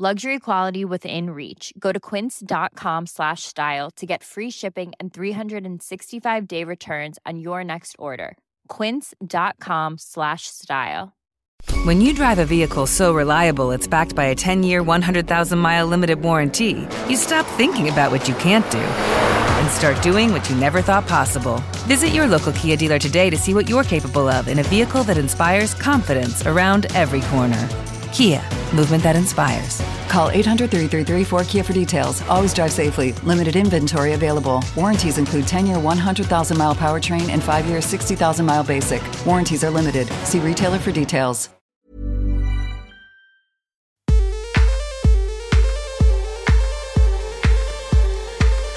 Luxury quality within reach. Go to quince.com slash style to get free shipping and 365 day returns on your next order. Quince.com slash style. When you drive a vehicle so reliable it's backed by a 10 year, 100,000 mile limited warranty, you stop thinking about what you can't do and start doing what you never thought possible. Visit your local Kia dealer today to see what you're capable of in a vehicle that inspires confidence around every corner. Kia, movement that inspires. Call 800 333 4KIA for details. Always drive safely. Limited inventory available. Warranties include 10 year 100,000 mile powertrain and 5 year 60,000 mile basic. Warranties are limited. See retailer for details.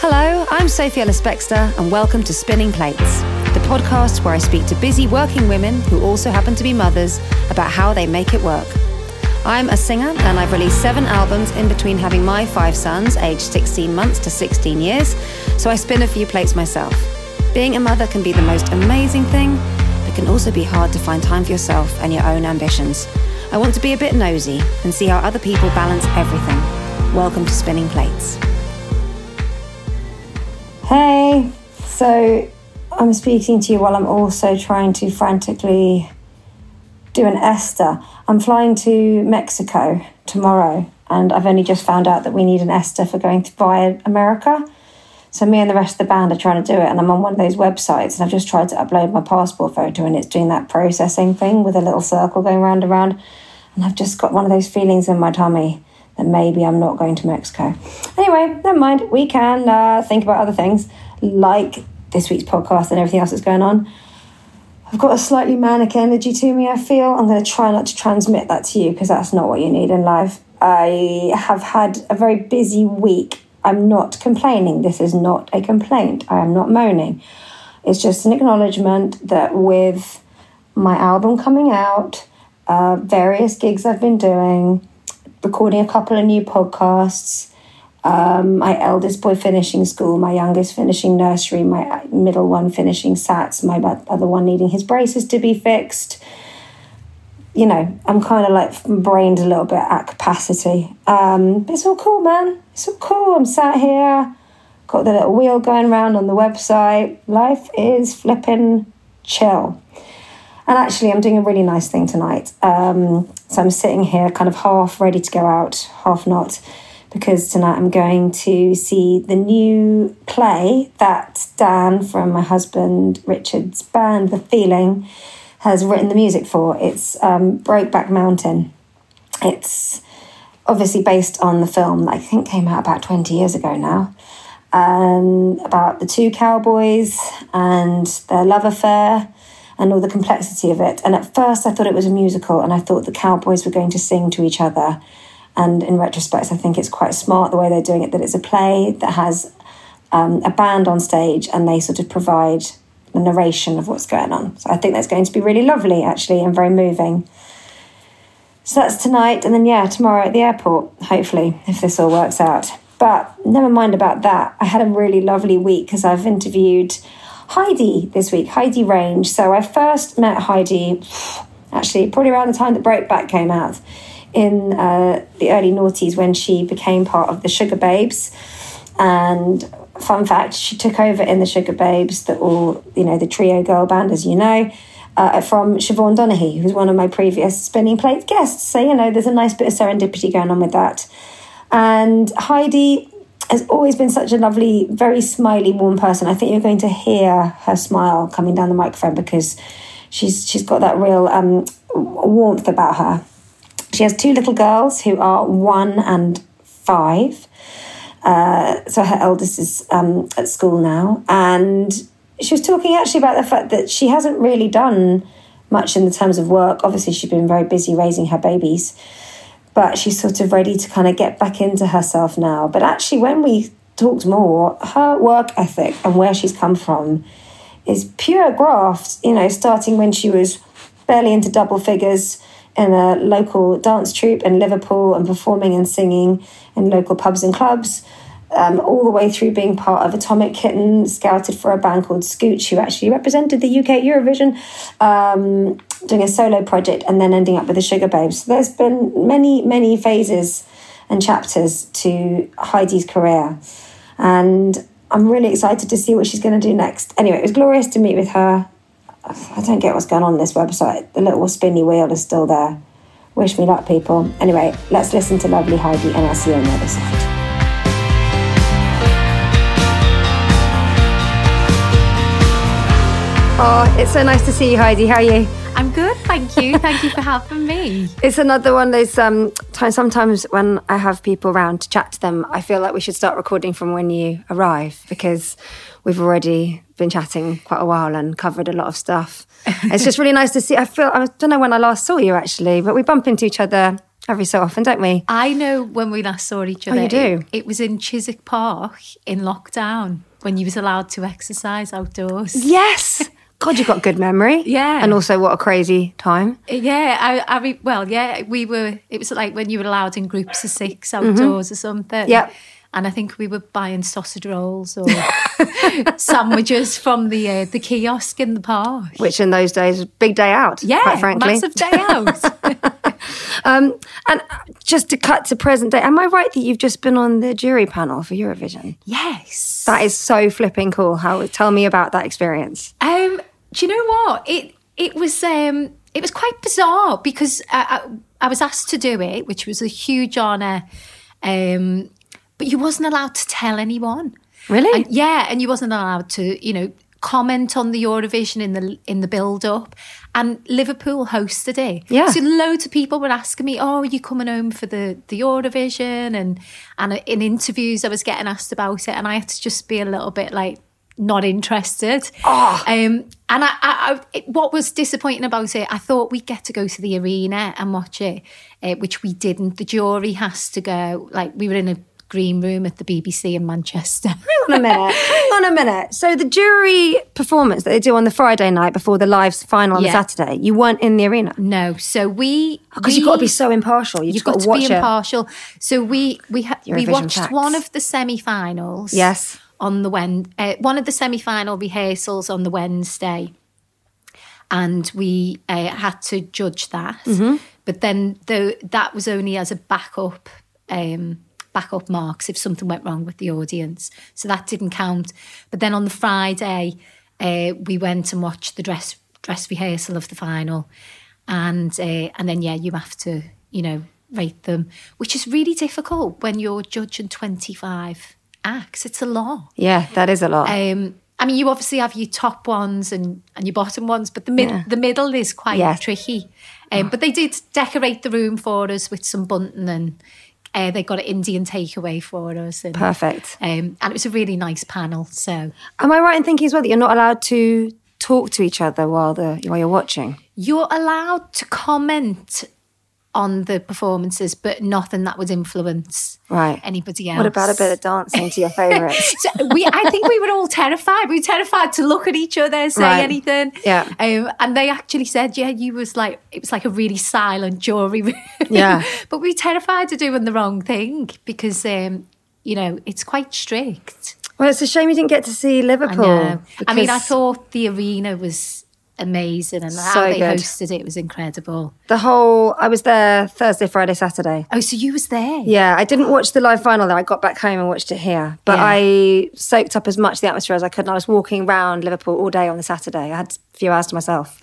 Hello, I'm Sophie Ellis Bextor, and welcome to Spinning Plates, the podcast where I speak to busy working women who also happen to be mothers about how they make it work. I'm a singer and I've released seven albums in between having my five sons, aged 16 months to 16 years, so I spin a few plates myself. Being a mother can be the most amazing thing, but can also be hard to find time for yourself and your own ambitions. I want to be a bit nosy and see how other people balance everything. Welcome to Spinning Plates. Hey, so I'm speaking to you while I'm also trying to frantically do an ESTA. I'm flying to Mexico tomorrow, and I've only just found out that we need an ESTA for going to via America. So me and the rest of the band are trying to do it, and I'm on one of those websites, and I've just tried to upload my passport photo, and it's doing that processing thing with a little circle going round and round, and I've just got one of those feelings in my tummy that maybe I'm not going to Mexico. Anyway, never mind. We can uh, think about other things like this week's podcast and everything else that's going on. I've got a slightly manic energy to me, I feel. I'm going to try not to transmit that to you because that's not what you need in life. I have had a very busy week. I'm not complaining. This is not a complaint. I am not moaning. It's just an acknowledgement that with my album coming out, uh, various gigs I've been doing, recording a couple of new podcasts. Um, my eldest boy finishing school, my youngest finishing nursery, my middle one finishing SATs, my other one needing his braces to be fixed. You know, I'm kind of like brained a little bit at capacity. Um, but it's all cool, man. It's all cool. I'm sat here, got the little wheel going around on the website. Life is flipping chill. And actually, I'm doing a really nice thing tonight. Um, so I'm sitting here, kind of half ready to go out, half not, because tonight I'm going to see the new play that Dan from my husband Richard's band, The Feeling, has written the music for. It's um, Brokeback Mountain. It's obviously based on the film that I think came out about 20 years ago now. Um, about the two cowboys and their love affair and all the complexity of it. And at first, I thought it was a musical, and I thought the cowboys were going to sing to each other. And in retrospect, I think it's quite smart the way they're doing it, that it's a play that has um, a band on stage and they sort of provide the narration of what's going on. So I think that's going to be really lovely, actually, and very moving. So that's tonight, and then, yeah, tomorrow at the airport, hopefully, if this all works out. But never mind about that. I had a really lovely week because I've interviewed Heidi this week, Heidi Range. So I first met Heidi actually probably around the time that Brokeback came out in uh, the early noughties when she became part of the Sugababes. And fun fact, she took over in the Sugababes, that all, you know, the trio girl band, as you know. Uh, from Siobhan Donaghy, who's one of my previous spinning plates guests. So, you know, there's a nice bit of serendipity going on with that. And Heidi has always been such a lovely, very smiley, warm person. I think you're going to hear her smile coming down the microphone because she's she's got that real um, warmth about her. She has two little girls who are one and five. Uh, so her eldest is um, at school now, and she was talking actually about the fact that she hasn't really done much in the terms of work. Obviously, she's been very busy raising her babies but she's sort of ready to kind of get back into herself now. But actually, when we talked more, her work ethic and where she's come from is pure graft, you know, starting when she was barely into double figures in a local dance troupe in Liverpool and performing and singing in local pubs and clubs. Um, all the way through being part of Atomic Kitten, scouted for a band called Scooch, who actually represented the UK Eurovision, um, doing a solo project, and then ending up with the Sugababes. So there's been many, many phases and chapters to Heidi's career. And I'm really excited to see what she's going to do next. Anyway, it was glorious to meet with her. I don't get what's going on in this website. The little spinny wheel is still there. Wish me luck, people. Anyway, let's listen to lovely Heidi, and I'll see you on the other side. Oh, it's so nice to see you, Heidi. How are you? I'm good, thank you. Thank you for having me. It's another one of those um, times. Sometimes when I have people around to chat to them, I feel like we should start recording from when you arrive because we've already been chatting quite a while and covered a lot of stuff. it's just really nice to see. I feel I don't know when I last saw you actually, but we bump into each other every so often, don't we? I know when we last saw each other. Oh, you do. It, it was in Chiswick Park in lockdown when you was allowed to exercise outdoors. Yes. God, you've got good memory. Yeah. And also, what a crazy time. Yeah, I, I well, yeah, we were. It was like when you were allowed in groups of six mm-hmm. outdoors or something. Yep. And I think we were buying sausage rolls or sandwiches from the uh, the kiosk in the park. Which in those days was big day out. Yeah, quite frankly. massive day out. Um, and just to cut to present day, am I right that you've just been on the jury panel for Eurovision? yes. That is so flipping cool. How tell me about that experience? Um, do you know what it it was? Um, it was quite bizarre because I, I, I was asked to do it, which was a huge honour. Um, but you wasn't allowed to tell anyone. Really? And, yeah, and you wasn't allowed to, you know, comment on the Eurovision in the in the build up. And Liverpool hosted it. Yeah. So loads of people were asking me, "Oh, are you coming home for the the Eurovision?" And and in interviews, I was getting asked about it, and I had to just be a little bit like not interested. Oh. Um, and I, I, I it, what was disappointing about it, I thought we'd get to go to the arena and watch it, uh, which we didn't. The jury has to go. Like we were in a green room at the BBC in Manchester. Hang on a minute. Hang on a minute. So the jury performance that they do on the Friday night before the live final on Yeah. the Saturday, you weren't in the arena No, so we because you've got to be so impartial. You've, You've got, got to to watch be it. impartial. So we we ha- we watched facts. one of the semi-finals. Yes. On the when uh, one of the semi-final rehearsals on the Wednesday, and we uh, had to judge that. Mm-hmm. But then the, that was only as a backup. Um, backup marks if something went wrong with the audience so that didn't count but then on the friday uh, we went and watched the dress dress rehearsal of the final and uh, and then yeah you have to you know rate them which is really difficult when you're judging 25 acts it's a lot Yeah, that is a lot. um I mean, you obviously have your top ones and, and your bottom ones, but the mid Yeah. the middle is quite Yeah. tricky. Um, But they did decorate the room for us with some bunting and uh, they got an Indian takeaway for us. And, Perfect. Um, and it was a really nice panel. So Am I right in thinking as well that you're not allowed to talk to each other while the while you're watching? you're allowed to comment on the performances, but nothing that would influence Right. anybody else. What about a bit of dancing to your favourites? So we, I think we were all terrified. We were terrified to look at each other, say Right. anything. Yeah. Um, and they actually said, yeah, you was like, it was like a really silent jury room. Yeah. but we were terrified of doing the wrong thing because, um, you know, it's quite strict. well, it's a shame you didn't get to see I Liverpool. know. I mean, I thought the arena was amazing and how So they good. hosted it was incredible. the whole I was there Thursday, Friday, Saturday. Oh, so you was there? Yeah, I didn't watch the live final though. I got back home and watched it here. But Yeah. I soaked up as much of the atmosphere as I could. And I was walking around Liverpool all day on the Saturday. I had a few hours to myself.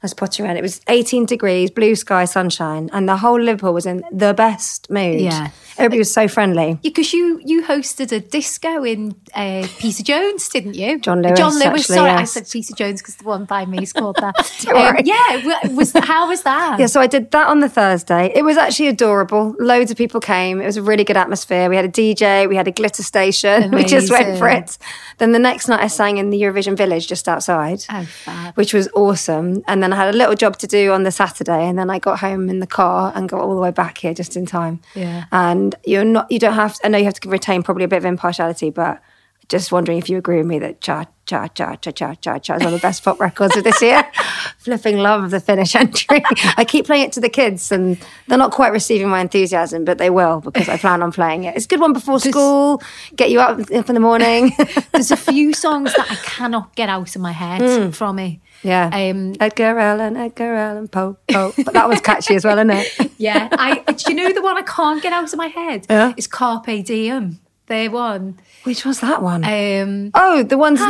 I was potting around. It was 18 degrees, blue sky, sunshine, and the whole Liverpool was in the best mood. Yeah. Everybody was so friendly. Because you you hosted a disco in uh, Peter Jones, didn't you? John Lewis, John Lewis. actually, sorry, I said Peter Jones because the one by me is called that. Worry. yeah, was how was that? Yeah, so I did that on the Thursday. It was actually adorable. Loads of people came. It was a really good atmosphere. We had a DJ, we had a glitter station. We just went for it. Then the next night I sang in the Eurovision Village just outside. Oh, which was awesome. And then then I had a little job to do on the Saturday, and then I got home in the car and got all the way back here just in time. Yeah. And you're not, you don't have. To, I know you have to retain probably a bit of impartiality, but just wondering if you agree with me that Cha Cha Cha Cha Cha Cha Cha is one of the best pop records of this year. Flipping love of the Finnish entry. I keep playing it to the kids, and they're not quite receiving my enthusiasm, but they will because I plan on playing it. It's a good one before school. Get you up, up in the morning. There's a few songs that I cannot get out of my head hmm. from it. Yeah. Um, Edgar Allan, Edgar Allan Poe, Poe. But that was catchy as well, isn't it? yeah. I do you know the one I can't get out of my head? Yeah. It's Carpe Diem. Their one. Which was that one? Um oh, the ones.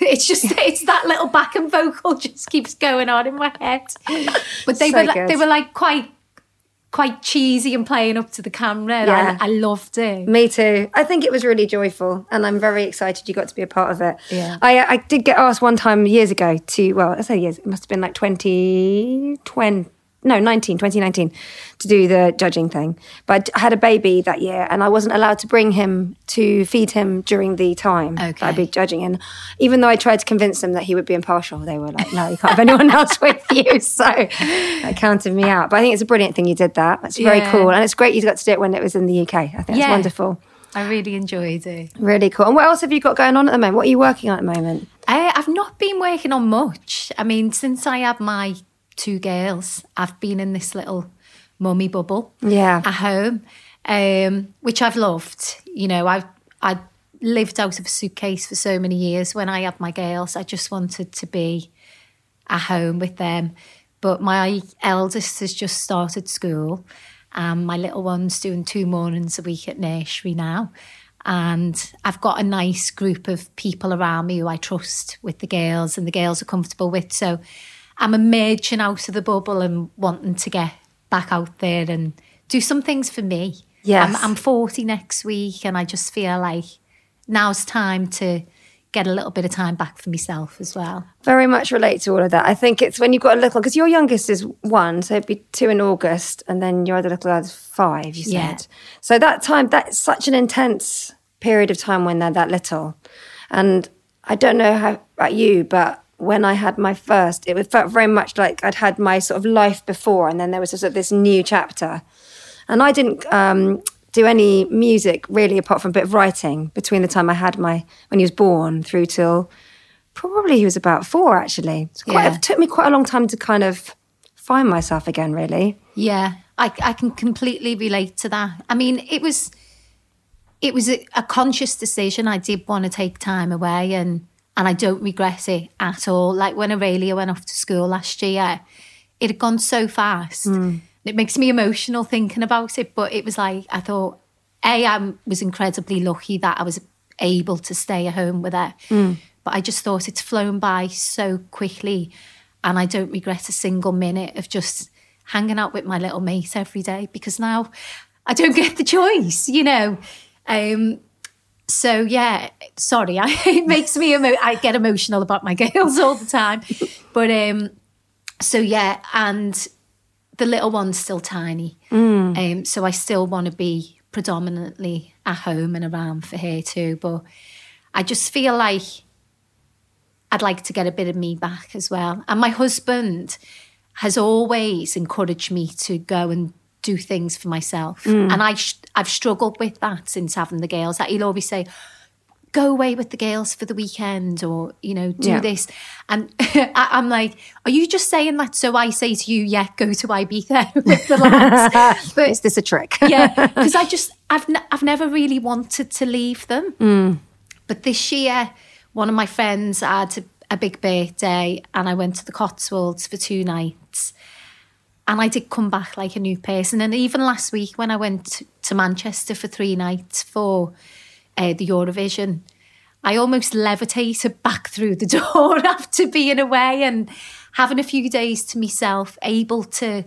it's just it's that little back and vocal just keeps going on in my head. But they So were like, good. they were like quite quite cheesy and playing up to the camera. and Yeah. I, I loved it. Me too. I think it was really joyful, and I'm very excited you got to be a part of it. Yeah. I uh, I did get asked one time years ago to well, I say years, it must have been like 2020. No, 19, 2019, to do the judging thing. But I had a baby that year and I wasn't allowed to bring him to feed him during the time that I'd be judging. And even though I tried to convince them that he would be impartial, they were like, no, you can't have anyone else with you. So that counted me out. But I think it's a brilliant thing you did that. That's very Yeah. cool. And it's great you got to do it when it was in the UK. I think it's Yeah. wonderful. I really enjoyed it. Really cool. And what else have you got going on at the moment? What are you working on at the moment? I, I've not been working on much. I mean, since I had my two girls, I've been in this little mummy bubble Yeah. at home, um, which I've loved. You know, I I lived out of a suitcase for so many years. When I had my girls, I just wanted to be at home with them. But my eldest has just started school, and my little one's doing two mornings a week at nursery now. And I've got a nice group of people around me who I trust with the girls, and the girls are comfortable with. So I'm emerging out of the bubble and wanting to get back out there and do some things for me. Yes. I'm, I'm 40 next week, and I just feel like now's time to get a little bit of time back for myself as well. Very much relate to all of that. I think it's when you've got a little, because your youngest is one, so it'd be two in August, and then your other little lad's five, you said. Yeah. So that time, that's such an intense period of time when they're that little. And I don't know how about you, but when I had my first, it felt very much like I'd had my sort of life before, and then there was sort of this new chapter. And I didn't um, do any music really, apart from a bit of writing between the time I had my when he was born through till probably he was about four. Actually, it's quite, Yeah. it took me quite a long time to kind of find myself again. Really, Yeah, I, I can completely relate to that. I mean, it was it was a, a conscious decision. I did want to take time away, and and I don't regret it at all. Like when Aurelia went off to school last year, it had gone so fast. It makes me emotional thinking about it. But it was like I thought, a I was incredibly lucky that I was able to stay at home with her. But I just thought it's flown by so quickly, and I don't regret a single minute of just hanging out with my little mate every day because now I don't get the choice, you know. Um, so yeah, sorry, I, it makes me emo- I get emotional about my girls all the time, but um, so yeah, and the little one's still tiny, um, so I still want to be predominantly at home and around for her too. But I just feel like I'd like to get a bit of me back as well. And my husband has always encouraged me to go and do things for myself. Mm. And I sh- I've struggled with that since having the girls. That he'll always say, go away with the girls for the weekend or, you know, do Yeah. this. And I- I'm like, are you just saying that so I say to you, yeah, go to Ibiza with the lads? but is this a trick? yeah, because I just I've n- I've never really wanted to leave them. But this year, one of my friends had a, a big birthday, and I went to the Cotswolds for two nights. And I did come back like a new person. And even last week, when I went to Manchester for three nights for uh, the Eurovision, I almost levitated back through the door after being away and having a few days to myself, able to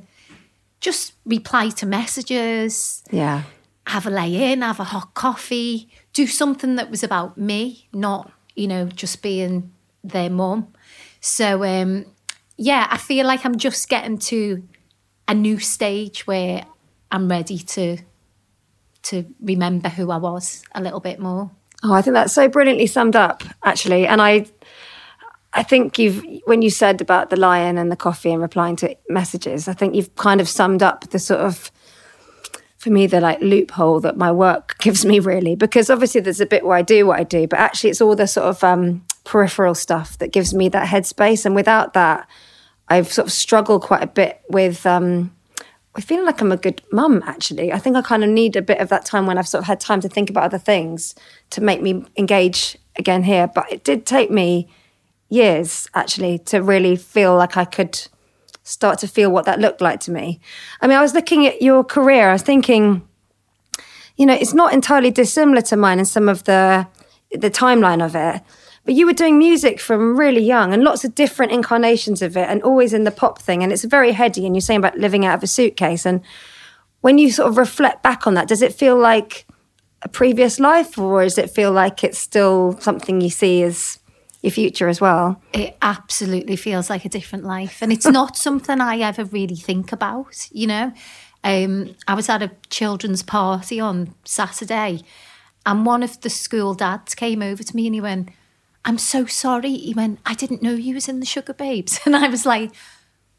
just reply to messages, yeah. have a lay in, have a hot coffee, do something that was about me, not, you know, just being their mum. So, um, yeah, I feel like I'm just getting to a new stage where I'm ready to to remember who I was a little bit more. Oh, I think that's so brilliantly summed up, actually. And I, I think you've when you said about the lion and the coffee and replying to messages, I think you've kind of summed up the sort of for me the like loophole that my work gives me really because obviously there's a bit where I do what I do, but actually it's all the sort of um, peripheral stuff that gives me that headspace, and without that, I've sort of struggled quite a bit with. Um, I feel like I'm a good mum, actually. I think I kind of need a bit of that time when I've sort of had time to think about other things to make me engage again here. But it did take me years, actually, to really feel like I could start to feel what that looked like to me. I mean, I was looking at your career, I was thinking, you know, it's not entirely dissimilar to mine in some of the the timeline of it. But you were doing music from really young and lots of different incarnations of it and always in the pop thing. And it's very heady. And you're saying about living out of a suitcase. And when you sort of reflect back on that, does it feel like a previous life or does it feel like it's still something you see as your future as well? It absolutely feels like a different life. And it's not something I ever really think about, you know? Um, I was at a children's party on Saturday and one of the school dads came over to me and he went, I'm so sorry. He went, I didn't know you was in the Sugababes. And I was like,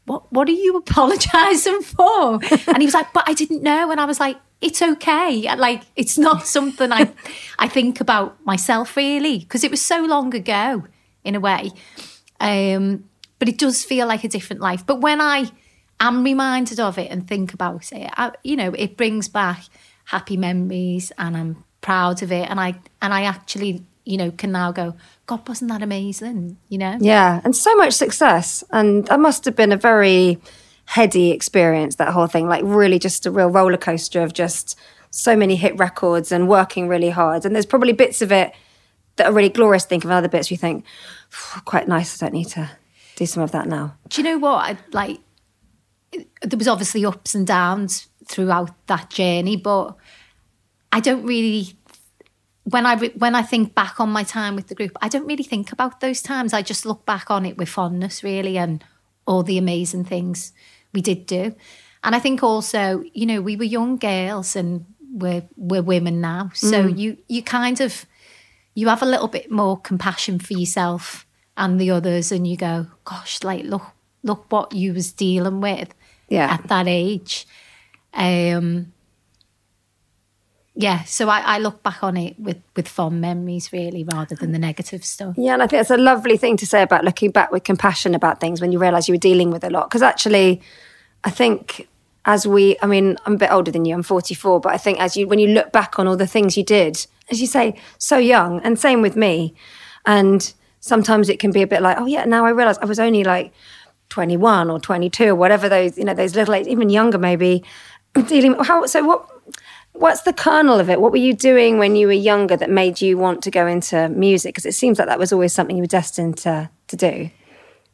what, what are you apologising for? and he was like, but I didn't know. And I was like, it's okay. Like, it's not something I, I think about myself really, because it was so long ago in a way. Um, but it does feel like a different life. But when I am reminded of it and think about it, I, you know, it brings back happy memories and I'm proud of it. And I, and I actually you know, can now go, God, wasn't that amazing? You know? Yeah. And so much success. And that must have been a very heady experience, that whole thing. Like, really just a real roller coaster of just so many hit records and working really hard. And there's probably bits of it that are really glorious. Think of other bits you think, quite nice. I don't need to do some of that now. Do you know what? I, like, there was obviously ups and downs throughout that journey, but I don't really when I re- when I think back on my time with the group, I don't really think about those times. I just look back on it with fondness, really, and all the amazing things we did do. And I think also, you know, we were young girls and we're we're women now, so mm. you you kind of you have a little bit more compassion for yourself and the others, and you go, gosh, like look look what you was dealing with yeah. at that age. Um, yeah, so I, I, look back on it with, with fond memories, really, rather than the negative stuff. Yeah, and I think it's a lovely thing to say about looking back with compassion about things when you realise you were dealing with a lot. Because actually, I think as we, I mean, I'm a bit older than you, I'm 44, but I think as you, when you look back on all the things you did, as you say, so young, and same with me. And sometimes it can be a bit like, oh, yeah, now I realise I was only like 21 or 22 or whatever those, you know, those little, even younger maybe, dealing, how, so what, What's the kernel of it? What were you doing when you were younger that made you want to go into music? Because it seems like that was always something you were destined to to do.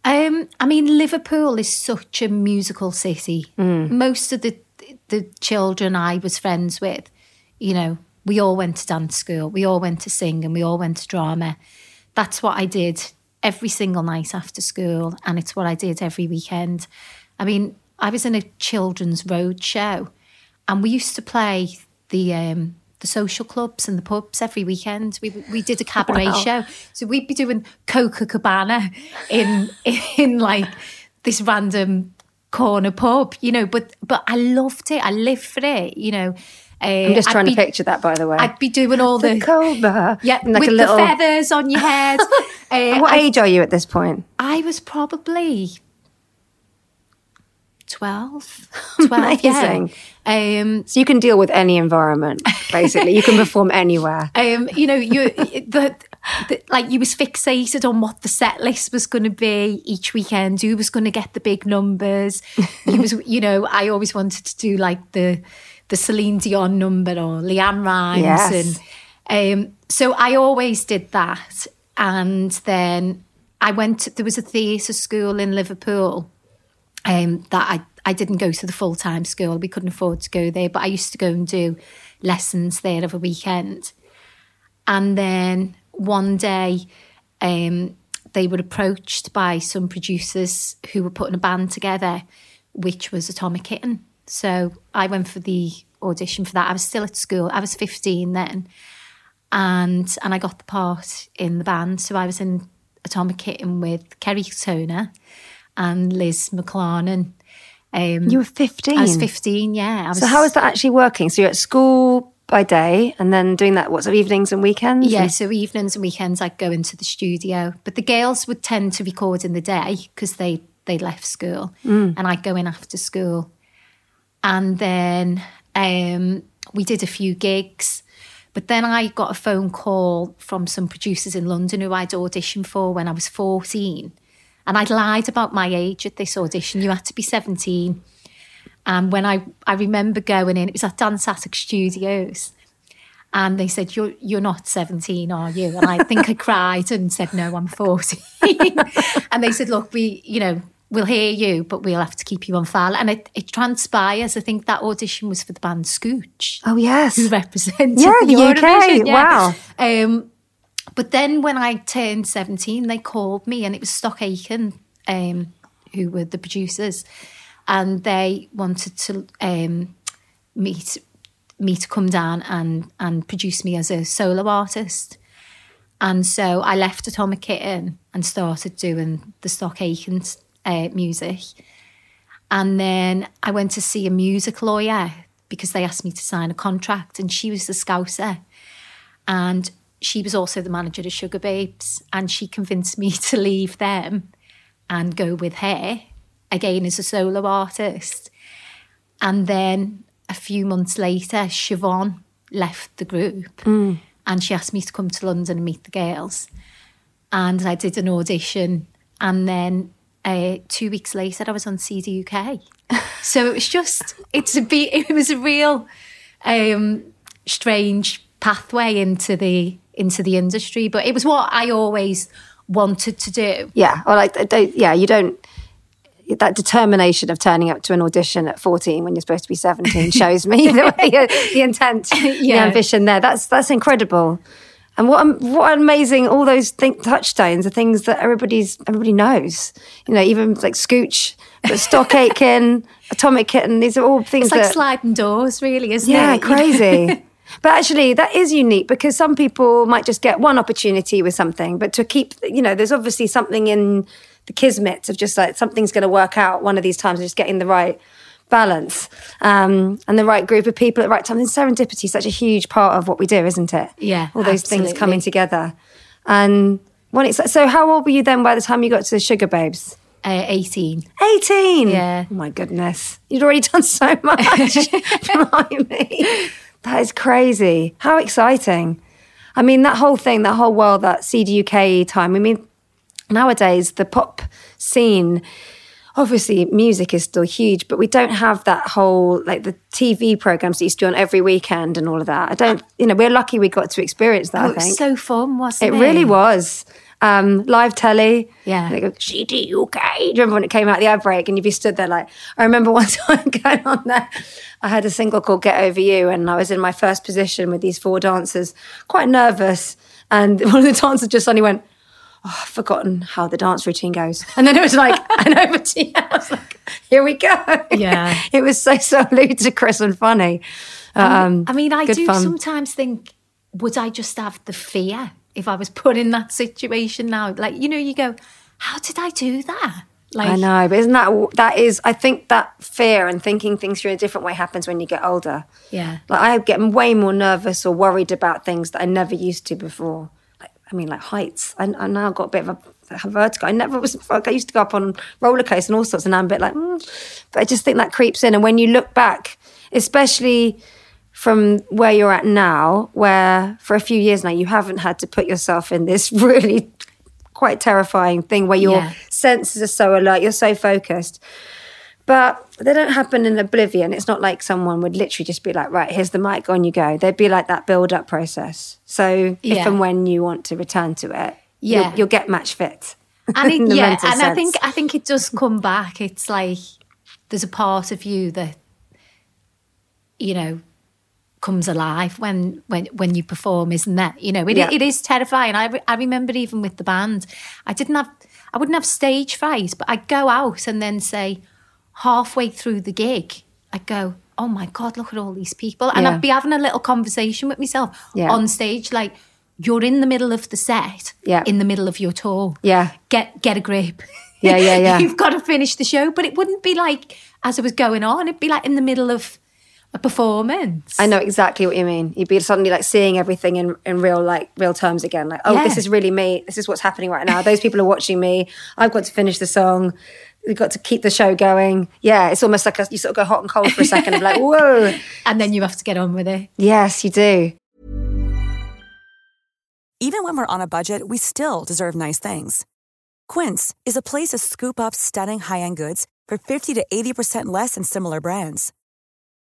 Um, I mean, Liverpool is such a musical city. Mm. Most of the the children I was friends with, you know, we all went to dance school, we all went to sing, and we all went to drama. That's what I did every single night after school, and it's what I did every weekend. I mean, I was in a children's road show, and we used to play the um, the social clubs and the pubs every weekend. We we did a cabaret wow. show, so we'd be doing Copacabana in in like this random corner pub, you know. But but I loved it. I lived for it, you know. Uh, I'm just trying be, to picture that, by the way. I'd be doing all the, the Cobra, yeah, like with little... the feathers on your head. uh, what I, age are you at this point? I was probably 12. 12 Yeah. Um, so you can deal with any environment, basically. you can perform anywhere. Um, you know, you the, the, like you was fixated on what the set list was going to be each weekend. Who was going to get the big numbers? you was, you know, I always wanted to do like the the Celine Dion number or LeAnn Rimes, yes. and um, so I always did that. And then I went. To, there was a theatre school in Liverpool um, that I, I didn't go to the full time school. We couldn't afford to go there, but I used to go and do lessons there of a weekend. And then one day, um, they were approached by some producers who were putting a band together, which was Atomic Kitten. So I went for the audition for that. I was still at school. I was 15 then. And and I got the part in the band. So I was in Atomic Kitten with Kerry Toner and Liz McLarnon. Um, You were 15. I was 15, yeah. I was, So how is that actually working? So you're at school by day and then doing that, what's of evenings and weekends? Yeah, And- so evenings and weekends I'd go into the studio. But the girls would tend to record in the day because they, they left school. Mm. And I'd go in after school. And then um, we did a few gigs. But then I got a phone call from some producers in London who I'd auditioned for when I was 14. And I'd lied about my age at this audition. You had to be 17. And when I, I remember going in, it was at Dance Attic Studios. And they said, you're, you're not 17, are you? And I think I cried and said, no, I'm 14. and they said, look, we, you know, we'll hear you, but we'll have to keep you on file. And it, it transpires. I think that audition was for the band Scooch Oh, yes. who represented Yeah, the UK. Yeah. Wow. Um, but then when I turned 17, they called me and it was Stock Aitken, um, who were the producers, and they wanted to um, meet me to come down and, and produce me as a solo artist. And so I left Atomic Kitten and started doing the Stock Aitken uh, music. And then I went to see a music lawyer because they asked me to sign a contract, and she was the Scouser. And she was also the manager of Sugababes, and she convinced me to leave them and go with her again as a solo artist. And then a few months later, Siobhan left the group and she asked me to come to London and meet the girls. And I did an audition. And then uh, two weeks later, I was on CDUK. so it was just, it's a be, it was a real um, strange pathway into the into the industry, but it was what I always wanted to do. Yeah, or like, yeah, you don't. That determination of turning up to an audition at 14 when you're supposed to be 17 shows me the, the, the intent, the ambition there. That's that's incredible. And what um, what amazing! All those think, touchstones are things that everybody's everybody knows. You know, even like Scooch, but Stock Aitken, Atomic Kitten. These are all things It's like that sliding doors, really, isn't yeah, it? Yeah, crazy. But actually, that is unique because some people might just get one opportunity with something, but to keep, you know, there's obviously something in the kismet of just like something's going to work out one of these times, and just getting the right balance um, and the right group of people at the right time. And serendipity is such a huge part of what we do, isn't it? Yeah, all those things coming together. And when it's so, how old were you then by the time you got to the Sugababes? Uh, 18. 18. Yeah. Oh my goodness. You'd already done so much. Blimey. That is crazy. How exciting. I mean, that whole thing, that whole world, that CDUK time. I mean, nowadays, the pop scene, obviously, music is still huge, but we don't have that whole, like the TV programs that used to be on every weekend and all of that. I don't, you know, we're lucky we got to experience that, Oh, I it was think. so fun, wasn't It it? really was. Um, live telly. Yeah. They go, CDUK. Do you remember when it came out the ad break and you'd be stood there like, I remember one time going on there, I had a single called Get Over You and I was in my first position with these four dancers, quite nervous. And one of the dancers just suddenly went, Oh, I've forgotten how the dance routine goes. And then it was like, and over to you. I was like, here we go. Yeah. it was so, so ludicrous and funny. Um, I mean, I do fun. sometimes think, would I just have the fear if I was put in that situation now? Like, you know, you go, how did I do that? Like, I know, but isn't that that is? I think that fear and thinking things through a different way happens when you get older. Yeah. like I get way more nervous or worried about things that I never used to before. Like, I mean, like heights. I, I now got a bit of a, vertigo. I never was. Like, I used to go up on roller coasters and all sorts, and I'm a bit like. Mm. But I just think that creeps in, and when you look back, especially from where you're at now, where for a few years now you haven't had to put yourself in this really quite terrifying thing where your Yeah. senses are so alert, you're so focused. But they don't happen in oblivion. It's not like someone would literally just be like, right, here's the mic, on you go. They'd be like that build up process. So if and when you want to return to it, Yeah. you'll, you'll get match fit. and it, yeah, and I think. I think it does come back. It's like there's a part of you that you know comes alive when when when you perform, isn't that? You know, it, Yeah. it is terrifying. I re- I remember even with the band, I didn't have I wouldn't have stage fright, but I'd go out and then say halfway through the gig, I'd go. Oh my God! Look at all these people, and Yeah. I'd be having a little conversation with myself Yeah. on stage, like, you're in the middle of the set, Yeah. in the middle of your tour. Yeah. Get get a grip. Yeah, yeah, yeah. You've got to finish the show, but it wouldn't be like as it was going on. It'd be like in the middle of a performance. I know exactly what you mean. You'd be suddenly like seeing everything in, in real like real terms again. Like, oh, Yeah. this is really me. This is what's happening right now. Those people are watching me. I've got to finish the song. We've got to keep the show going. Yeah, it's almost like a, you sort of go hot and cold for a second. of like, whoa. and then you have to get on with it. Yes, you do. Even when we're on a budget, we still deserve nice things. Quince is a place to scoop up stunning high-end goods for 50 to 80% less than similar brands.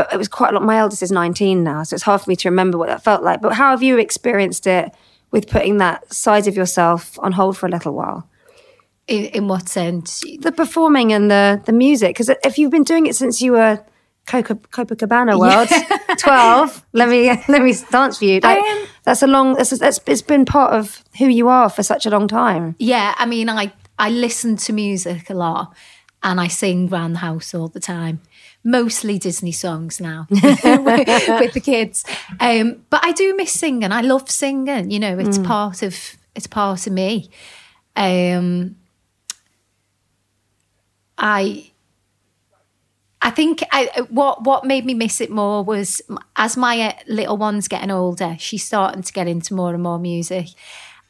but it was quite a lot. My eldest is 19 now, so it's hard for me to remember what that felt like. But how have you experienced it with putting that side of yourself on hold for a little while? In, in what sense? The performing and the the music, because if you've been doing it since you were Coca, Copacabana World, 12, let me let me dance for you. Like, Um, that's a long. That's, that's it's been part of who you are for such a long time. Yeah, I mean, I I listen to music a lot, and I sing around the house all the time. Mostly Disney songs now with the kids, um, but I do miss singing. I love singing. You know, it's part of it's part of me. Um, I I think I, what what made me miss it more was as my uh, little one's getting older, she's starting to get into more and more music,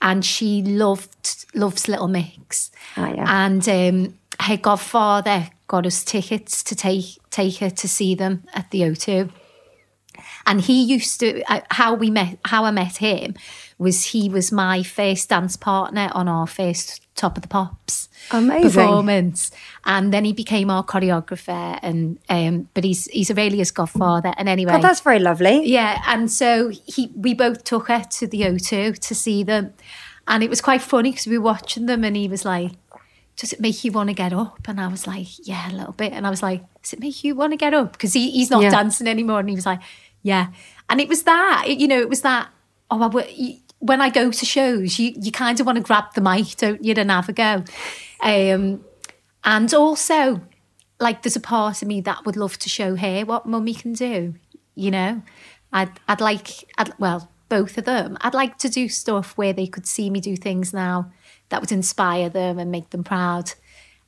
and she loved loves Little Mix, Oh, yeah. and um, her godfather got us tickets to take take her to see them at the O2. And he used to uh, how we met how I met him was he was my first dance partner on our first Top of the Pops Amazing. performance, and then he became our choreographer. And um, but he's he's Aurelia's godfather. And anyway, God, that's very lovely. yeah, and so he we both took her to the O2 to see them, and it was quite funny because we were watching them, and he was like, "Does it make you want to get up?" And I was like, "Yeah, a little bit." And I was like, "Does it make you want to get up?" Because he, he's not Yeah. dancing anymore, and he was like, "Yeah," and it was that it- you know, it was that. Oh, I, when I go to shows, you you kind of want to grab the mic, don't you, and have a go. Um, and also, like, there's a part of me that would love to show her what mummy can do. You know, I'd I'd like, I'd, well, both of them. I'd like to do stuff where they could see me do things now that would inspire them and make them proud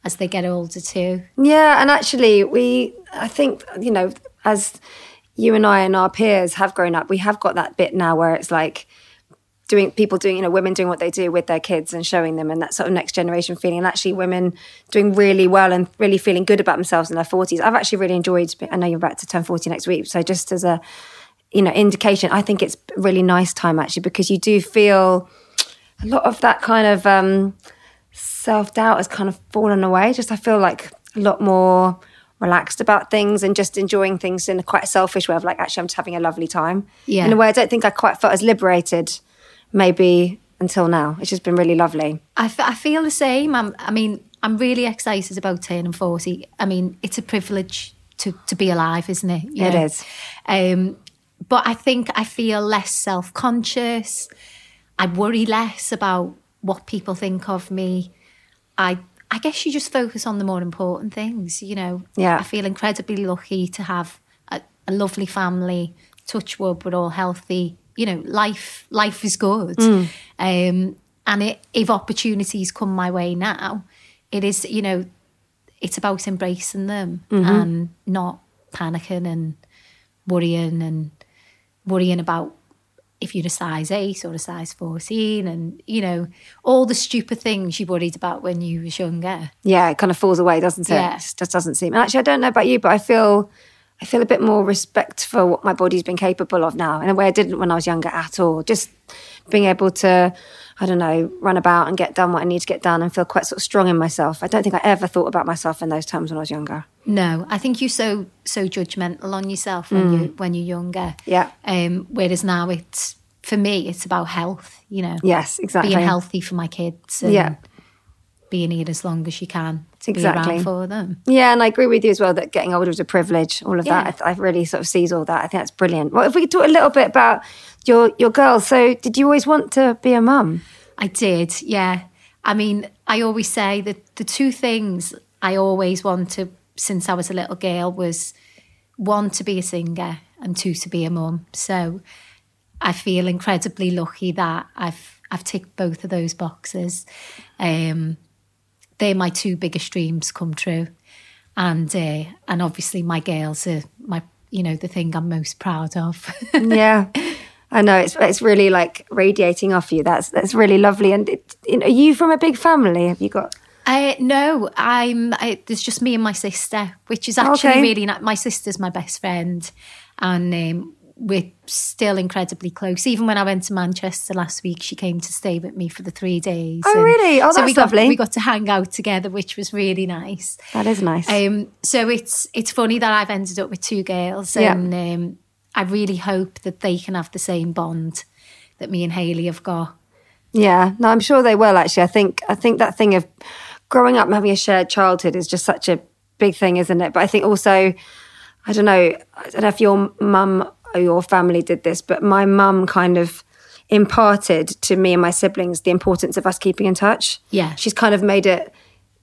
as they get older too. Yeah, and actually, we, I think, you know, as you and I and our peers have grown up, we have got that bit now where it's like doing people doing, you know, women doing what they do with their kids and showing them and that sort of next generation feeling. And actually, women doing really well and really feeling good about themselves in their 40s. I've actually really enjoyed, I know you're about to turn 40 next week. So just as a, you know, indication, I think it's really nice time actually because you do feel a lot of that kind of, um, self doubt has kind of fallen away. Just I feel like a lot more relaxed about things and just enjoying things in a quite selfish way of like actually I'm just having a lovely time. Yeah. In a way I don't think I quite felt as liberated maybe until now. It's just been really lovely. I, f- I feel the same. I'm, I mean, I'm really excited about turning 40. I mean, it's a privilege to, to be alive, isn't it? You It know? is. Um, but I think I feel less self conscious. I worry less about what people think of me. I I guess you just focus on the more important things, you know. Yeah. I feel incredibly lucky to have a, a lovely family. Touch wood, we're all healthy. You know, life life is good. Mm. Um, and it, if opportunities come my way now, it is you know, it's about embracing them Mm-hmm. and not panicking and worrying and worrying about if you're a size eight or a size 14 and you know all the stupid things you worried about when you was younger Yeah, it kind of falls away, doesn't it? Yeah. It just doesn't seem. And actually, I don't know about you, but I feel, I feel a bit more respect for what my body's been capable of now in a way I didn't when I was younger at all. Just being able to, I don't know, run about and get done what I need to get done and feel quite sort of strong in myself. I don't think I ever thought about myself in those terms when I was younger. No i think you're so so judgmental on yourself when you when you're younger Yeah. um whereas now it's for me, it's about health. You know, Yes, exactly. being healthy for my kids. And Yeah. being here as long as you can to Exactly. for them. Yeah, and I agree with you as well that getting older is a privilege. All of Yeah. that, I, I really sort of sees all that. I think that's brilliant. Well, if we could talk a little bit about your your girl. So, did you always want to be a mum? I did, yeah. I mean, I always say that the two things I always wanted since I was a little girl was one to be a singer and two to be a mum. So I feel incredibly lucky that I've I've ticked both of those boxes. Um, they're my two biggest dreams come true, and uh, and obviously my girls are my you know the thing I'm most proud of. yeah, I know it's it's really like radiating off you. That's that's really lovely. And it, you know, are you from a big family? Have you got? Uh, no, I'm. I, there's just me and my sister, which is actually Okay. really not. My sister's my best friend, and um, we're still incredibly close. Even when I went to Manchester last week, she came to stay with me for the three days. Oh, and really? Oh, so we that's got, lovely. We got to hang out together, which was really nice. That is nice. Um, so it's it's funny that I've ended up with two girls, Yeah. and um, I really hope that they can have the same bond that me and Hayley have got. Yeah, no, I'm sure they will. Actually, I think I think that thing of growing up and having a shared childhood is just such a big thing, isn't it? But I think also, I don't know, I don't know if your mum or your family did this, but my mum kind of imparted to me and my siblings the importance of us keeping in touch. Yeah. she's kind of made it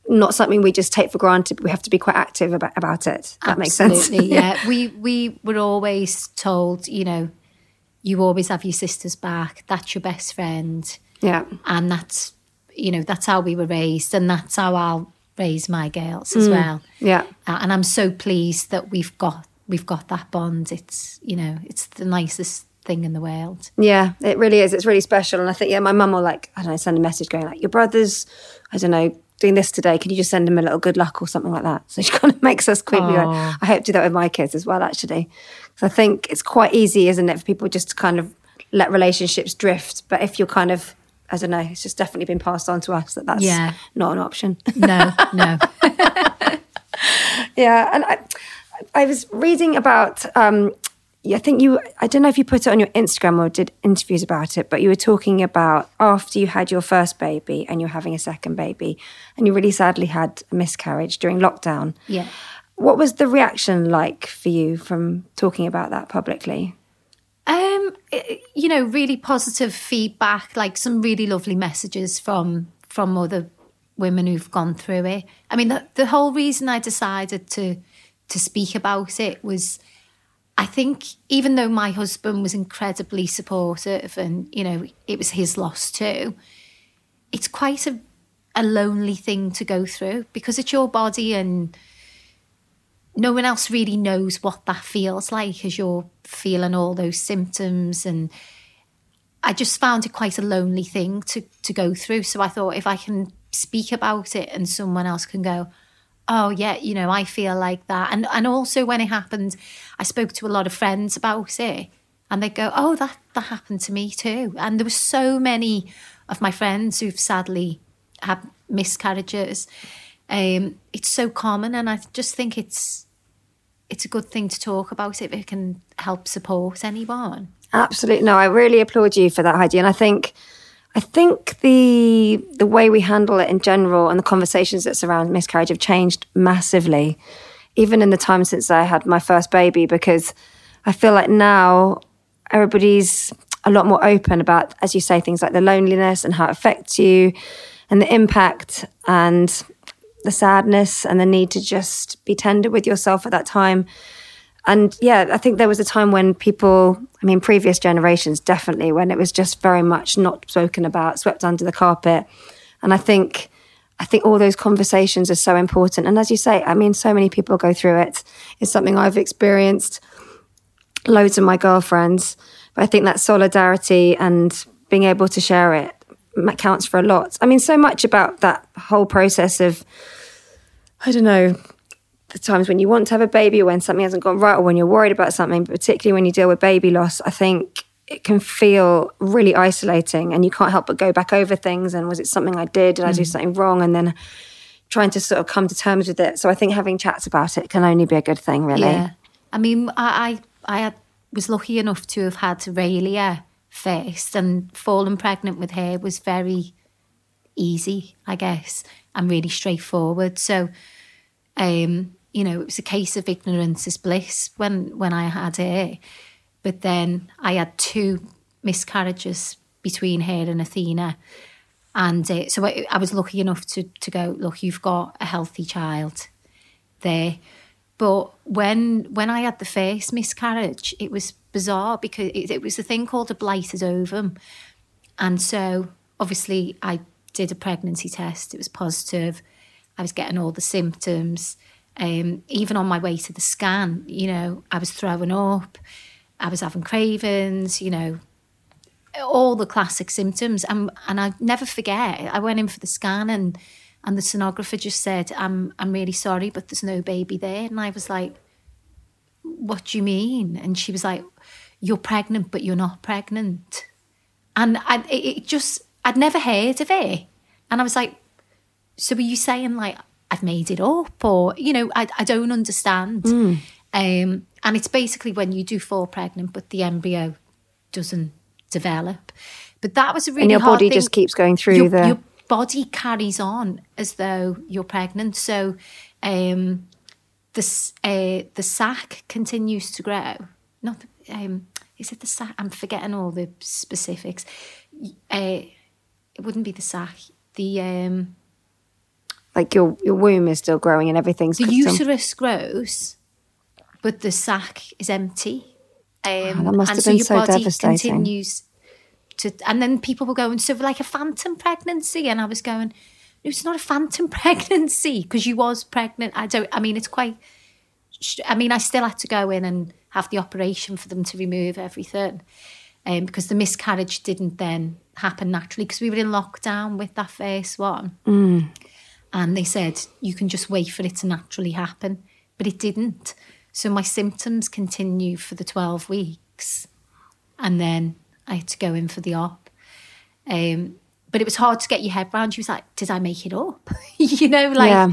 not something we just take for granted. But we have to be quite active about about it. That makes sense. Absolutely, yeah. we we were always told, you know, you always have your sister's back. That's your best friend, yeah. and that's you know that's how we were raised, and that's how I'll raise my girls as well. Yeah. Uh, and I'm so pleased that we've got we've got that bond. It's you know it's the nicest thing in the world. Yeah, it really is. It's really special. And I think, yeah, my mum will like, I don't know, send a message going like, your brother's, I don't know, doing this today. Can you just send him a little good luck or something like that? So she kind of makes us quickly go, I hope to do that with my kids as well, actually. Because I think it's quite easy, isn't it, for people just to kind of let relationships drift. But if you're kind of, I don't know, it's just definitely been passed on to us that that's Yeah. not an option. No, no. Yeah, and I, I was reading about. Um, I think you. I don't know if you put it on your Instagram or did interviews about it, but you were talking about after you had your first baby and you're having a second baby, and you really sadly had a miscarriage during lockdown. Yeah. What was the reaction like for you from talking about that publicly? Um, you know, really positive feedback, like some really lovely messages from from other women who've gone through it. I mean, the, the whole reason I decided to to speak about it was, I think, even though my husband was incredibly supportive, and you know, it was his loss too. It's quite a a lonely thing to go through because it's your body and no one else really knows what that feels like as you're feeling all those symptoms. And I just found it quite a lonely thing to to go through. So I thought if I can speak about it and someone else can go oh yeah you know I feel like that. And and also when it happened I spoke to a lot of friends about it and they go oh that that happened to me too. And there were so many of my friends who've sadly had miscarriages. Um, it's so common and I just think it's it's a good thing to talk about if it can help support anyone. Absolutely. No, I really applaud you for that, Heidi. And I think, I think the the way we handle it in general and the conversations that surround miscarriage have changed massively, even in the time since I had my first baby, because I feel like now everybody's a lot more open about, as you say, things like the loneliness and how it affects you, and the impact and the sadness and the need to just be tender with yourself at that time. And yeah, I think there was a time when people, I mean, previous generations definitely, when it was just very much not spoken about, swept under the carpet. And I think, I think all those conversations are so important. And as you say, I mean, so many people go through it. It's something I've experienced, loads of my girlfriends. But I think that solidarity and being able to share it counts for a lot. I mean, so much about that whole process of, I don't know, the times when you want to have a baby or when something hasn't gone right or when you're worried about something, but particularly when you deal with baby loss, I think it can feel really isolating and you can't help but go back over things and was it something I did? Did I do mm. something wrong? And then trying to sort of come to terms with it. So I think having chats about it can only be a good thing, really. Yeah. I mean, I I, I had, was lucky enough to have had Aurelia first, and falling pregnant with her was very easy, I guess, and really straightforward. So, um, you know, it was a case of ignorance is bliss when when I had her. But then I had two miscarriages between her and Athena. And uh, so I, I, was lucky enough to, to go, look, you've got a healthy child there. But when when I had the first miscarriage, it was bizarre because it, it was a thing called a blighted ovum. And so obviously I did a pregnancy test. It was positive. I was getting all the symptoms. Um, even on my way to the scan, you know, I was throwing up. I was having cravings, you know, all the classic symptoms. And, and I never forget, I went in for the scan and, and the sonographer just said, I'm, I'm really sorry, but there's no baby there. And I was like, what do you mean? And she was like, you're pregnant, but you're not pregnant. And I, it just, I'd never heard of it. And I was like, so were you saying like, I've made it up or, you know, I, I don't understand. Mm. Um, and it's basically when you do fall pregnant, but the embryo doesn't develop. But that was a really and your body thing. just keeps going through your, the your body carries on as though you're pregnant. So um, the uh, the sac continues to grow. Not the, um, is it the sac? I'm forgetting all the specifics. Uh, it wouldn't be the sac. The um, like your your womb is still growing and everything's the uterus grows, but the sac is empty. Um, oh, and so your so body continues to, and then people were going, so like a phantom pregnancy, and I was going, it's not a phantom pregnancy because you was pregnant. I don't. I mean, it's quite. I mean, I still had to go in and have the operation for them to remove everything, um, because the miscarriage didn't then happen naturally because we were in lockdown with that first one, mm. and they said you can just wait for it to naturally happen, but it didn't. So my symptoms continued for the 12 weeks. And then I had to go in for the op. Um, but it was hard to get your head around. She was like, Did I make it up? you know, like. Yeah.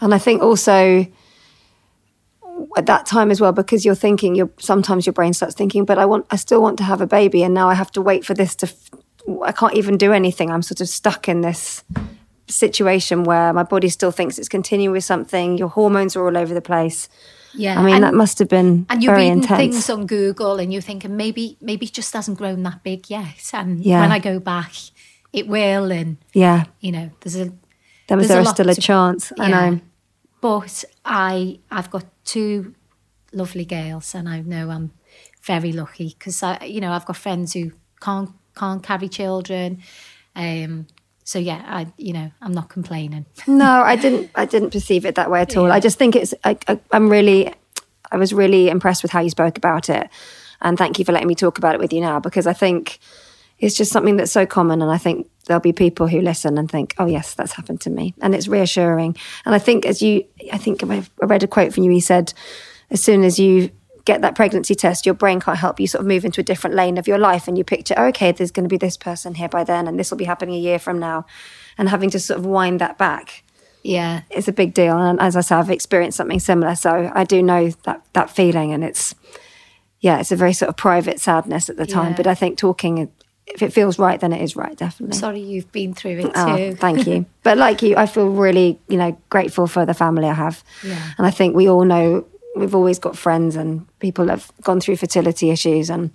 And I think also at that time as well, because you're thinking, you're sometimes your brain starts thinking, but I want, I still want to have a baby, and now I have to wait for this to. I can't even do anything. I'm sort of stuck in this situation where my body still thinks it's continuing with something. Your hormones are all over the place. Yeah, I mean and, that must have been and you're reading intense. things on Google and you're thinking maybe maybe it just hasn't grown that big yet, and yeah. when I go back, it will. And yeah, you know, there's a there was there still a to, chance. Yeah. I know, but I I've got two lovely girls, and I know I'm very lucky because I you know I've got friends who can't can't carry children. Um, so yeah, I you know I'm not complaining. no, I didn't. I didn't perceive it that way at all. Yeah. I just think it's. I, I, I'm really. I was really impressed with how you spoke about it, and thank you for letting me talk about it with you now because I think it's just something that's so common, and I think there'll be people who listen and think, "Oh yes, that's happened to me," and it's reassuring. And I think as you, I think I read a quote from you. He said, "As soon as you get that pregnancy test, your brain can't help you sort of move into a different lane of your life. And you picture, okay, there's going to be this person here by then, and this will be happening a year from now. And having to sort of wind that back. Yeah. It's a big deal. And as I said, I've experienced something similar. So I do know that, that feeling. And it's, yeah, it's a very sort of private sadness at the time. Yeah. But I think talking, if it feels right, then it is right, definitely. Sorry you've been through it oh, too. thank you. But like you, I feel really, you know, grateful for the family I have. Yeah. And I think we all know we've always got friends and people have gone through fertility issues. And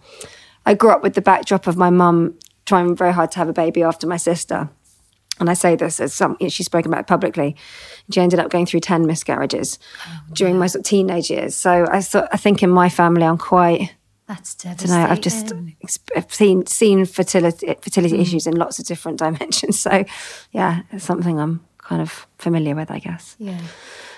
I grew up with the backdrop of my mum trying very hard to have a baby after my sister. And I say this as some she's spoken about publicly. She ended up going through ten miscarriages oh, during my sort of teenage years. So I thought I think in my family I'm quite. That's devastating. Know, I've just I've seen seen fertility fertility mm. issues in lots of different dimensions. So yeah, it's something I'm kind of familiar with, I guess. Yeah.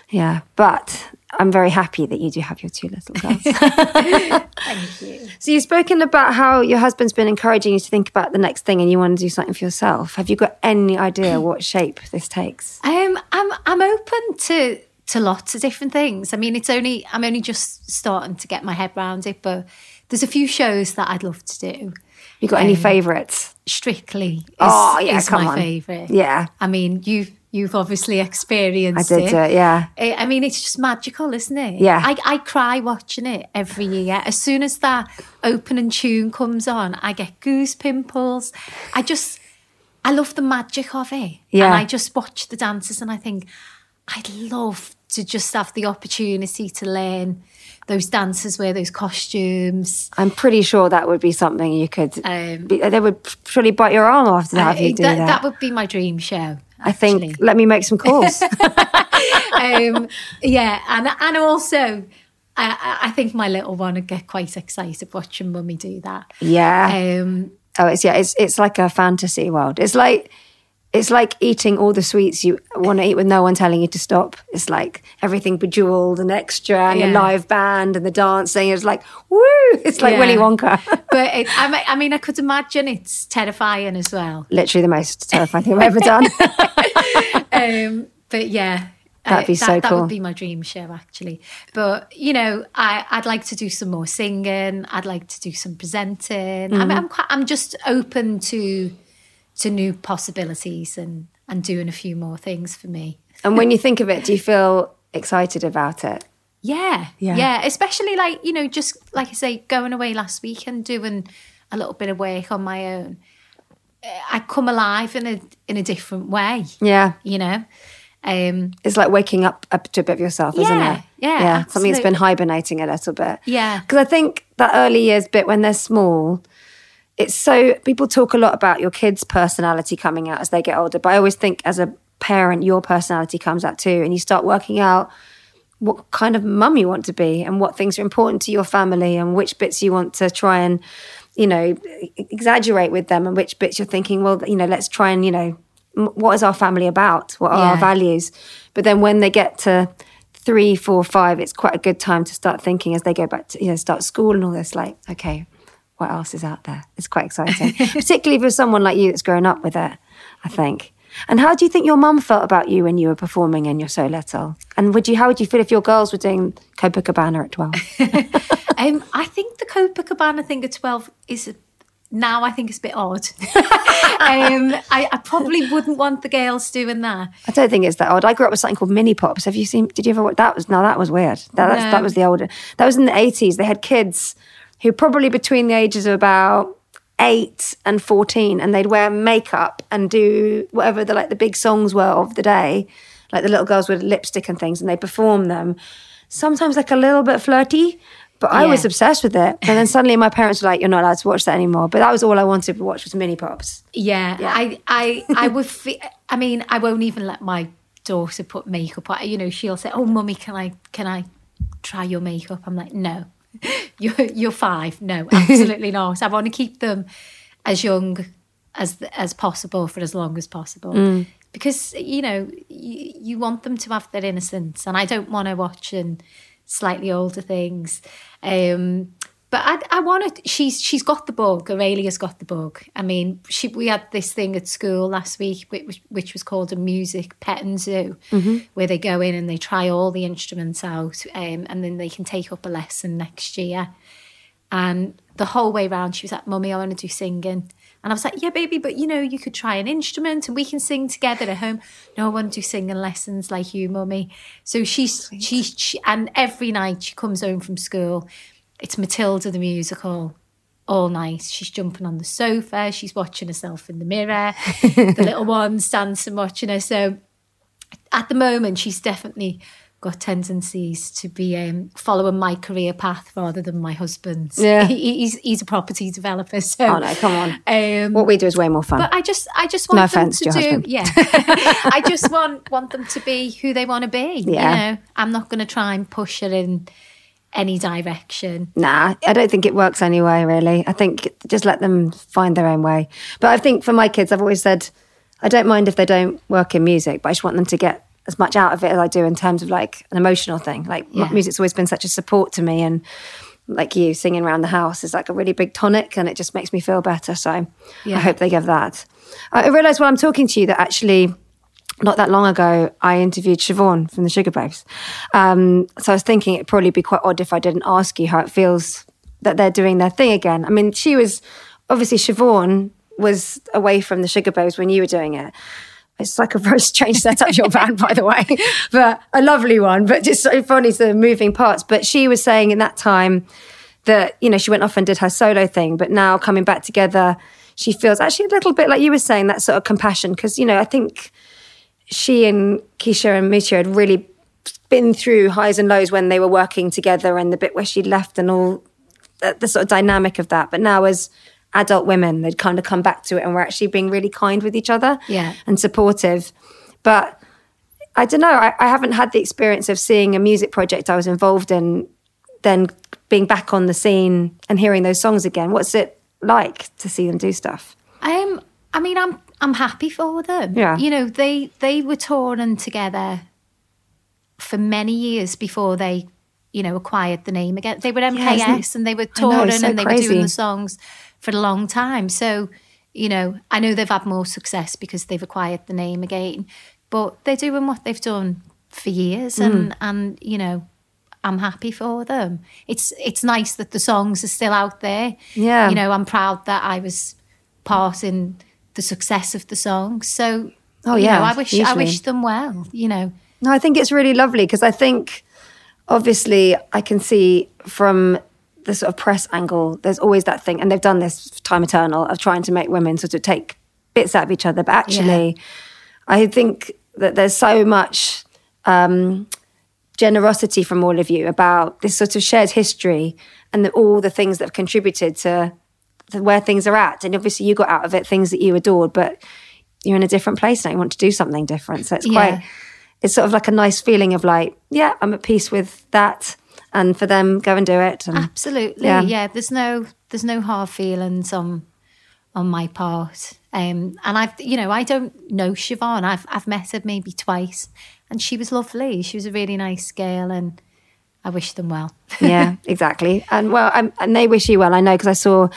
Yeah, but I'm very happy that you do have your two little girls. Thank you. So you've spoken about how your husband's been encouraging you to think about the next thing and you want to do something for yourself. Have you got any idea what shape this takes? Um, I'm I'm open to to lots of different things. I mean, it's only I'm only just starting to get my head around it, but there's a few shows that I'd love to do. You got um, any favourites? Strictly. Is, oh yeah, is come my on. favourite. Yeah. I mean, you've you've obviously experienced I did it. it, yeah. I mean, it's just magical, isn't it? Yeah. I, I cry watching it every year. As soon as that opening tune comes on, I get goose pimples. I just, I love the magic of it. Yeah. And I just watch the dancers and I think, I'd love to just have the opportunity to learn those dances, wear those costumes. I'm pretty sure that would be something you could. Um, be, they would surely bite your arm off to have you do that, that. that would be my dream show. I think. Let me make some calls. um, yeah, and and also, I, I think my little one would get quite excited watching mummy do that. yeah. Um, oh, it's yeah. It's it's like a fantasy world. It's like. It's like eating all the sweets you want to eat with no one telling you to stop. It's like everything bejeweled and extra, and the live band and the dancing. It's like woo! It's like Yeah. Willy Wonka. but it, I, mean, I mean, I could imagine it's terrifying as well. Literally the most terrifying thing I've ever done. Um, but yeah. That'd be that, so That would be my dream show, actually. But you know, I, I'd like to do some more singing. I'd like to do some presenting. I mean, Mm-hmm. I'm quite, I'm just open to to new possibilities and and doing a few more things for me. and when you think of it, do you feel excited about it? Yeah, Yeah. yeah, Especially like you know, just like I say, going away last week and doing a little bit of work on my own. I come alive in a in a different way. Yeah. You know, um, It's like waking up, up to a bit of yourself, isn't it? yeah, yeah. Something that's been hibernating a little bit. Yeah. Because I think that early years bit when they're small, it's so people talk a lot about your kids' personality coming out as they get older. But I always think as a parent, your personality comes out too, and you start working out what kind of mum you want to be and what things are important to your family and which bits you want to try and you know exaggerate with them and which bits you're thinking well you know let's try and you know m- what is our family about what are our values but then when they get to three four five it's quite a good time to start thinking as they go back to you know start school and all this like okay what else is out there it's quite exciting particularly for someone like you that's grown up with it i think and how do you think your mum felt about you when you were performing and you're so little? And would you, how would you feel if your girls were doing Copacabana at 12? um, I think the Copacabana thing at twelve is now. I think it's a bit odd. um, I, I probably wouldn't want the girls doing that. I don't think it's that odd. I grew up with something called Mini Pops. Have you seen, did you ever that was, no, that was weird. That, that's, No. that was the older, that was in the 80s. They had kids who probably between the ages of about eight and 14 and they'd wear makeup and do whatever the like the big songs were of the day like the little girls with lipstick and things and they perform them sometimes like a little bit flirty but I was obsessed with it and then suddenly my parents were like you're not allowed to watch that anymore but that was all I wanted to watch was mini pops Yeah, I, I, I would. Fe- I mean, I won't even let my daughter put makeup on. You know, she'll say, "Oh, mummy, can I, can I try your makeup?" I'm like, "No, you're you're five. No, absolutely not. I want to keep them as young as as possible for as long as possible." Because you know you, you want them to have their innocence, and I don't want to watch and slightly older things. Um, but I, I want to. She's she's got the bug. Aurelia's got the bug. I mean, she, we had this thing at school last week, which, which was called a music pet and zoo, where they go in and they try all the instruments out, um, and then they can take up a lesson next year. And the whole way round, she was like, "Mummy, I want to do singing." And I was like, "Yeah, baby, but you know, you could try an instrument and we can sing together at home." No, I want to do singing lessons like you, Mummy. So she's she's she, and every night she comes home from school, it's Matilda the musical all night. She's jumping on the sofa, she's watching herself in the mirror. the little one's dancing, watching her. So at the moment, she's definitely got tendencies to be um, following my career path rather than my husband's. Yeah. He- he's he's a property developer. So oh no come on Um, what we do is way more fun but I just, I just want No to to do, husband. yeah. I just want want them to be who they want to be. Yeah. You know, I'm not going to try and push her in any direction. Nah, I don't think it works anyway, really. I think just let them find their own way. But I think for my kids, I've always said, I don't mind if they don't work in music, but I just want them to get as much out of it as I do in terms of like an emotional thing. Like Yeah. music's always been such a support to me. And like you, singing around the house is like a really big tonic and it just makes me feel better. So I hope they give that. I realised while I'm talking to you that actually not that long ago, I interviewed Siobhan from the Sugababes. Um, so I was thinking it'd probably be quite odd if I didn't ask you how it feels that they're doing their thing again. I mean, she was obviously Siobhan was away from the Sugababes when you were doing it. It's like a very strange setup, your band, by the way, but a lovely one, but just so funny, the moving parts. But she was saying in that time that, you know, she went off and did her solo thing, but now coming back together, she feels actually a little bit like you were saying, that sort of compassion. Because, you know, I think she and Keisha and Mutya had really been through highs and lows when they were working together and the bit where she left and all the, the sort of dynamic of that. But now as adult women, they'd kind of come back to it and we're actually being really kind with each other Yeah. and supportive. But I don't know, I, I haven't had the experience of seeing a music project I was involved in, then being back on the scene and hearing those songs again. What's it like to see them do stuff? Um, I mean, I'm I'm happy for them. Yeah. You know, they they were torn and together for many years before they, you know, acquired the name again. They were MKS isn't and they were I know, touring it's so and they were doing the songs for a long time. So, you know, I know they've had more success because they've acquired the name again. But they're doing what they've done for years Mm. and and, you know, I'm happy for them. It's it's nice that the songs are still out there. Yeah. You know, I'm proud that I was part in the success of the song. So, Oh, yeah, know, I wish I wish them well. You know, No, I think it's really lovely because I think, obviously, I can see from the sort of press angle, there's always that thing, and they've done this time eternal of trying to make women sort of take bits out of each other. But actually, I think that there's so much um, generosity from all of you about this sort of shared history and the, all the things that have contributed to where things are at. And obviously, you got out of it things that you adored, but you're in a different place now. You want to do something different. So it's Yeah. quite, it's sort of like a nice feeling of like, yeah, I'm at peace with that. And for them, go and do it. And absolutely. Yeah. Yeah. there's no there's no hard feelings on on my part. Um, and I've you know I don't know Siobhan. I've I've met her maybe twice, and she was lovely. She was a really nice girl, and I wish them well. yeah, exactly. And well, I'm, and they wish you well. I know because I saw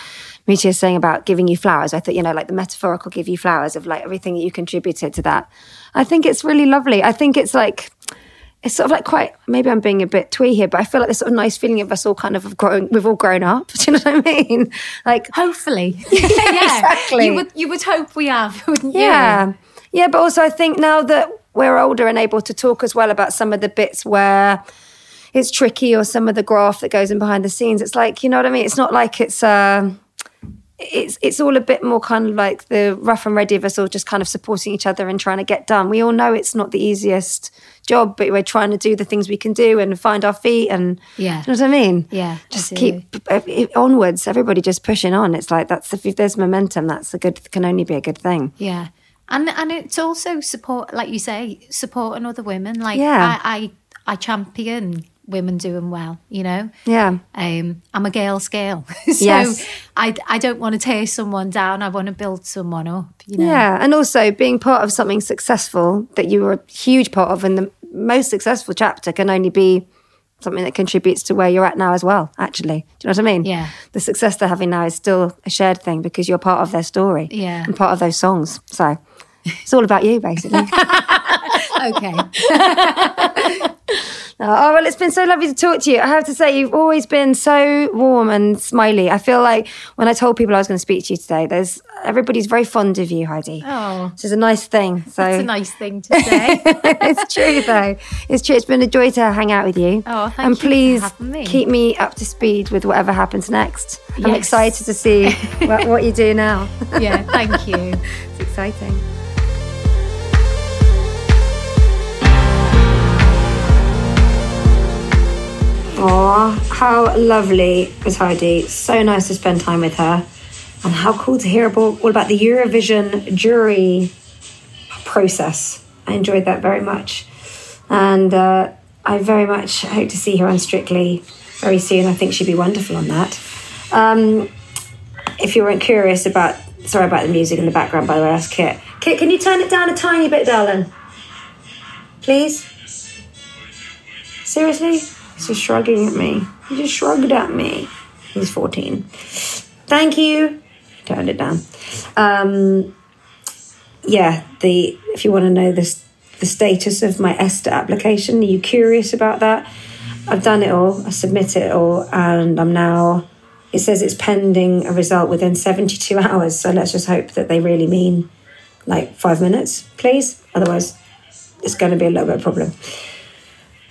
Mutya saying about giving you flowers. I thought, you know, like the metaphorical give you flowers of like everything that you contributed to that. I think it's really lovely. I think it's like, it's sort of like quite, maybe I'm being a bit twee here, but I feel like this sort of nice feeling of us all kind of growing, we've all grown up. Do you know what I mean? Like, Hopefully, yeah, exactly. You would you would hope we have, wouldn't you? yeah. Yeah, but also I think now that we're older and able to talk as well about some of the bits where it's tricky or some of the graph that goes in behind the scenes, it's like, you know what I mean? It's not like it's um it's it's all a bit more kind of like the rough and ready of us all just kind of supporting each other and trying to get done. We all know it's not the easiest job, but we're trying to do the things we can do and find our feet and Yeah. you know what I mean? Yeah, Just keep uh, onwards, everybody just pushing on. It's like that's if there's momentum, that's a good can only be a good thing. Yeah. And and it's also support, like you say, supporting other women. Like Yeah. I, I I champion women doing well. You know. Yeah. Um, I'm a girl's scale. so Yes. I I don't want to tear someone down. I want to build someone up. You know. Yeah, and also being part of something successful that you were a huge part of, and the most successful chapter can only be something that contributes to where you're at now as well. Actually, do you know what I mean? Yeah. The success they're having now is still a shared thing because you're part of their story. Yeah. and part of those songs. So it's all about you, basically. Okay. Oh, well, it's been so lovely to talk to you. I have to say, you've always been so warm and smiley. I feel like when I told people I was going to speak to you today, there's everybody's very fond of you, Heidi. Oh. Which is a nice thing. So It's a nice thing to say. it's true, though. It's true. It's been a joy to hang out with you. Oh, thank and you please me. keep me up to speed with whatever happens next. I'm excited to see what, what you do now. yeah. Thank you. it's exciting. Aw, how lovely was Heidi. So nice to spend time with her. And how cool to hear about, all about the Eurovision jury process. I enjoyed that very much. And uh, I very much hope to see her on Strictly very soon. I think she'd be wonderful on that. Um, if you weren't curious about, sorry about the music in the background, by the way, that's Kit. Kit, can you turn it down a tiny bit, darling? Please? Seriously? He's just shrugging at me. He just shrugged at me. He's 14. Thank you. Turned it down. Um, yeah, the if you want to know this, the status of my ESTA application, are you curious about that? I've done it all. I submit it all, and I'm now. It says it's pending a result within 72 hours. So let's just hope that they really mean like five minutes, please. Otherwise, it's going to be a little bit of a problem.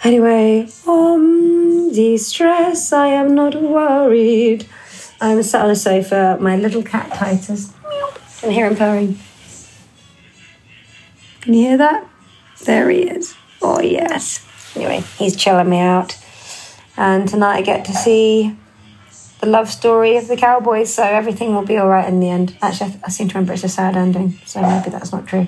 Anyway, um, the stress, I am not worried. I'm sat on a sofa, my little cat Titus. You hear him purring? Can you hear that? There he is. Oh, yes. Anyway, he's chilling me out. And tonight I get to see the love story of the Cowboys, so everything will be all right in the end. Actually, I, seem to remember it's a sad ending, so maybe that's not true.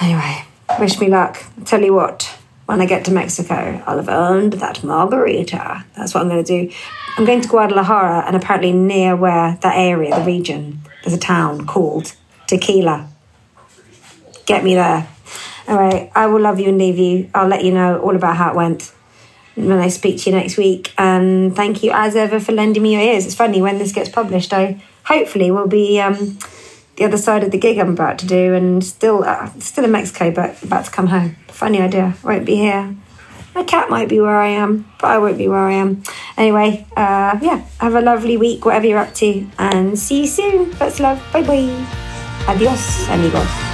Anyway, wish me luck. I tell you what, when I get to Mexico, I'll have earned that margarita. That's what I'm going to do. I'm going to Guadalajara, and apparently near where that area, the region, there's a town called Tequila. Get me there. Anyway, I will love you and leave you. I'll let you know all about how it went when I speak to you next week. And thank you as ever for lending me your ears. It's funny when this gets published, I hopefully will be um, the other side of the gig I'm about to do, and still uh, still in Mexico, but about to come home. Funny idea. Won't be here. My cat might be where I am, but I won't be where I am. Anyway, uh, yeah, have a lovely week, whatever you're up to, and see you soon. Let's love. Bye bye. Adios, amigos.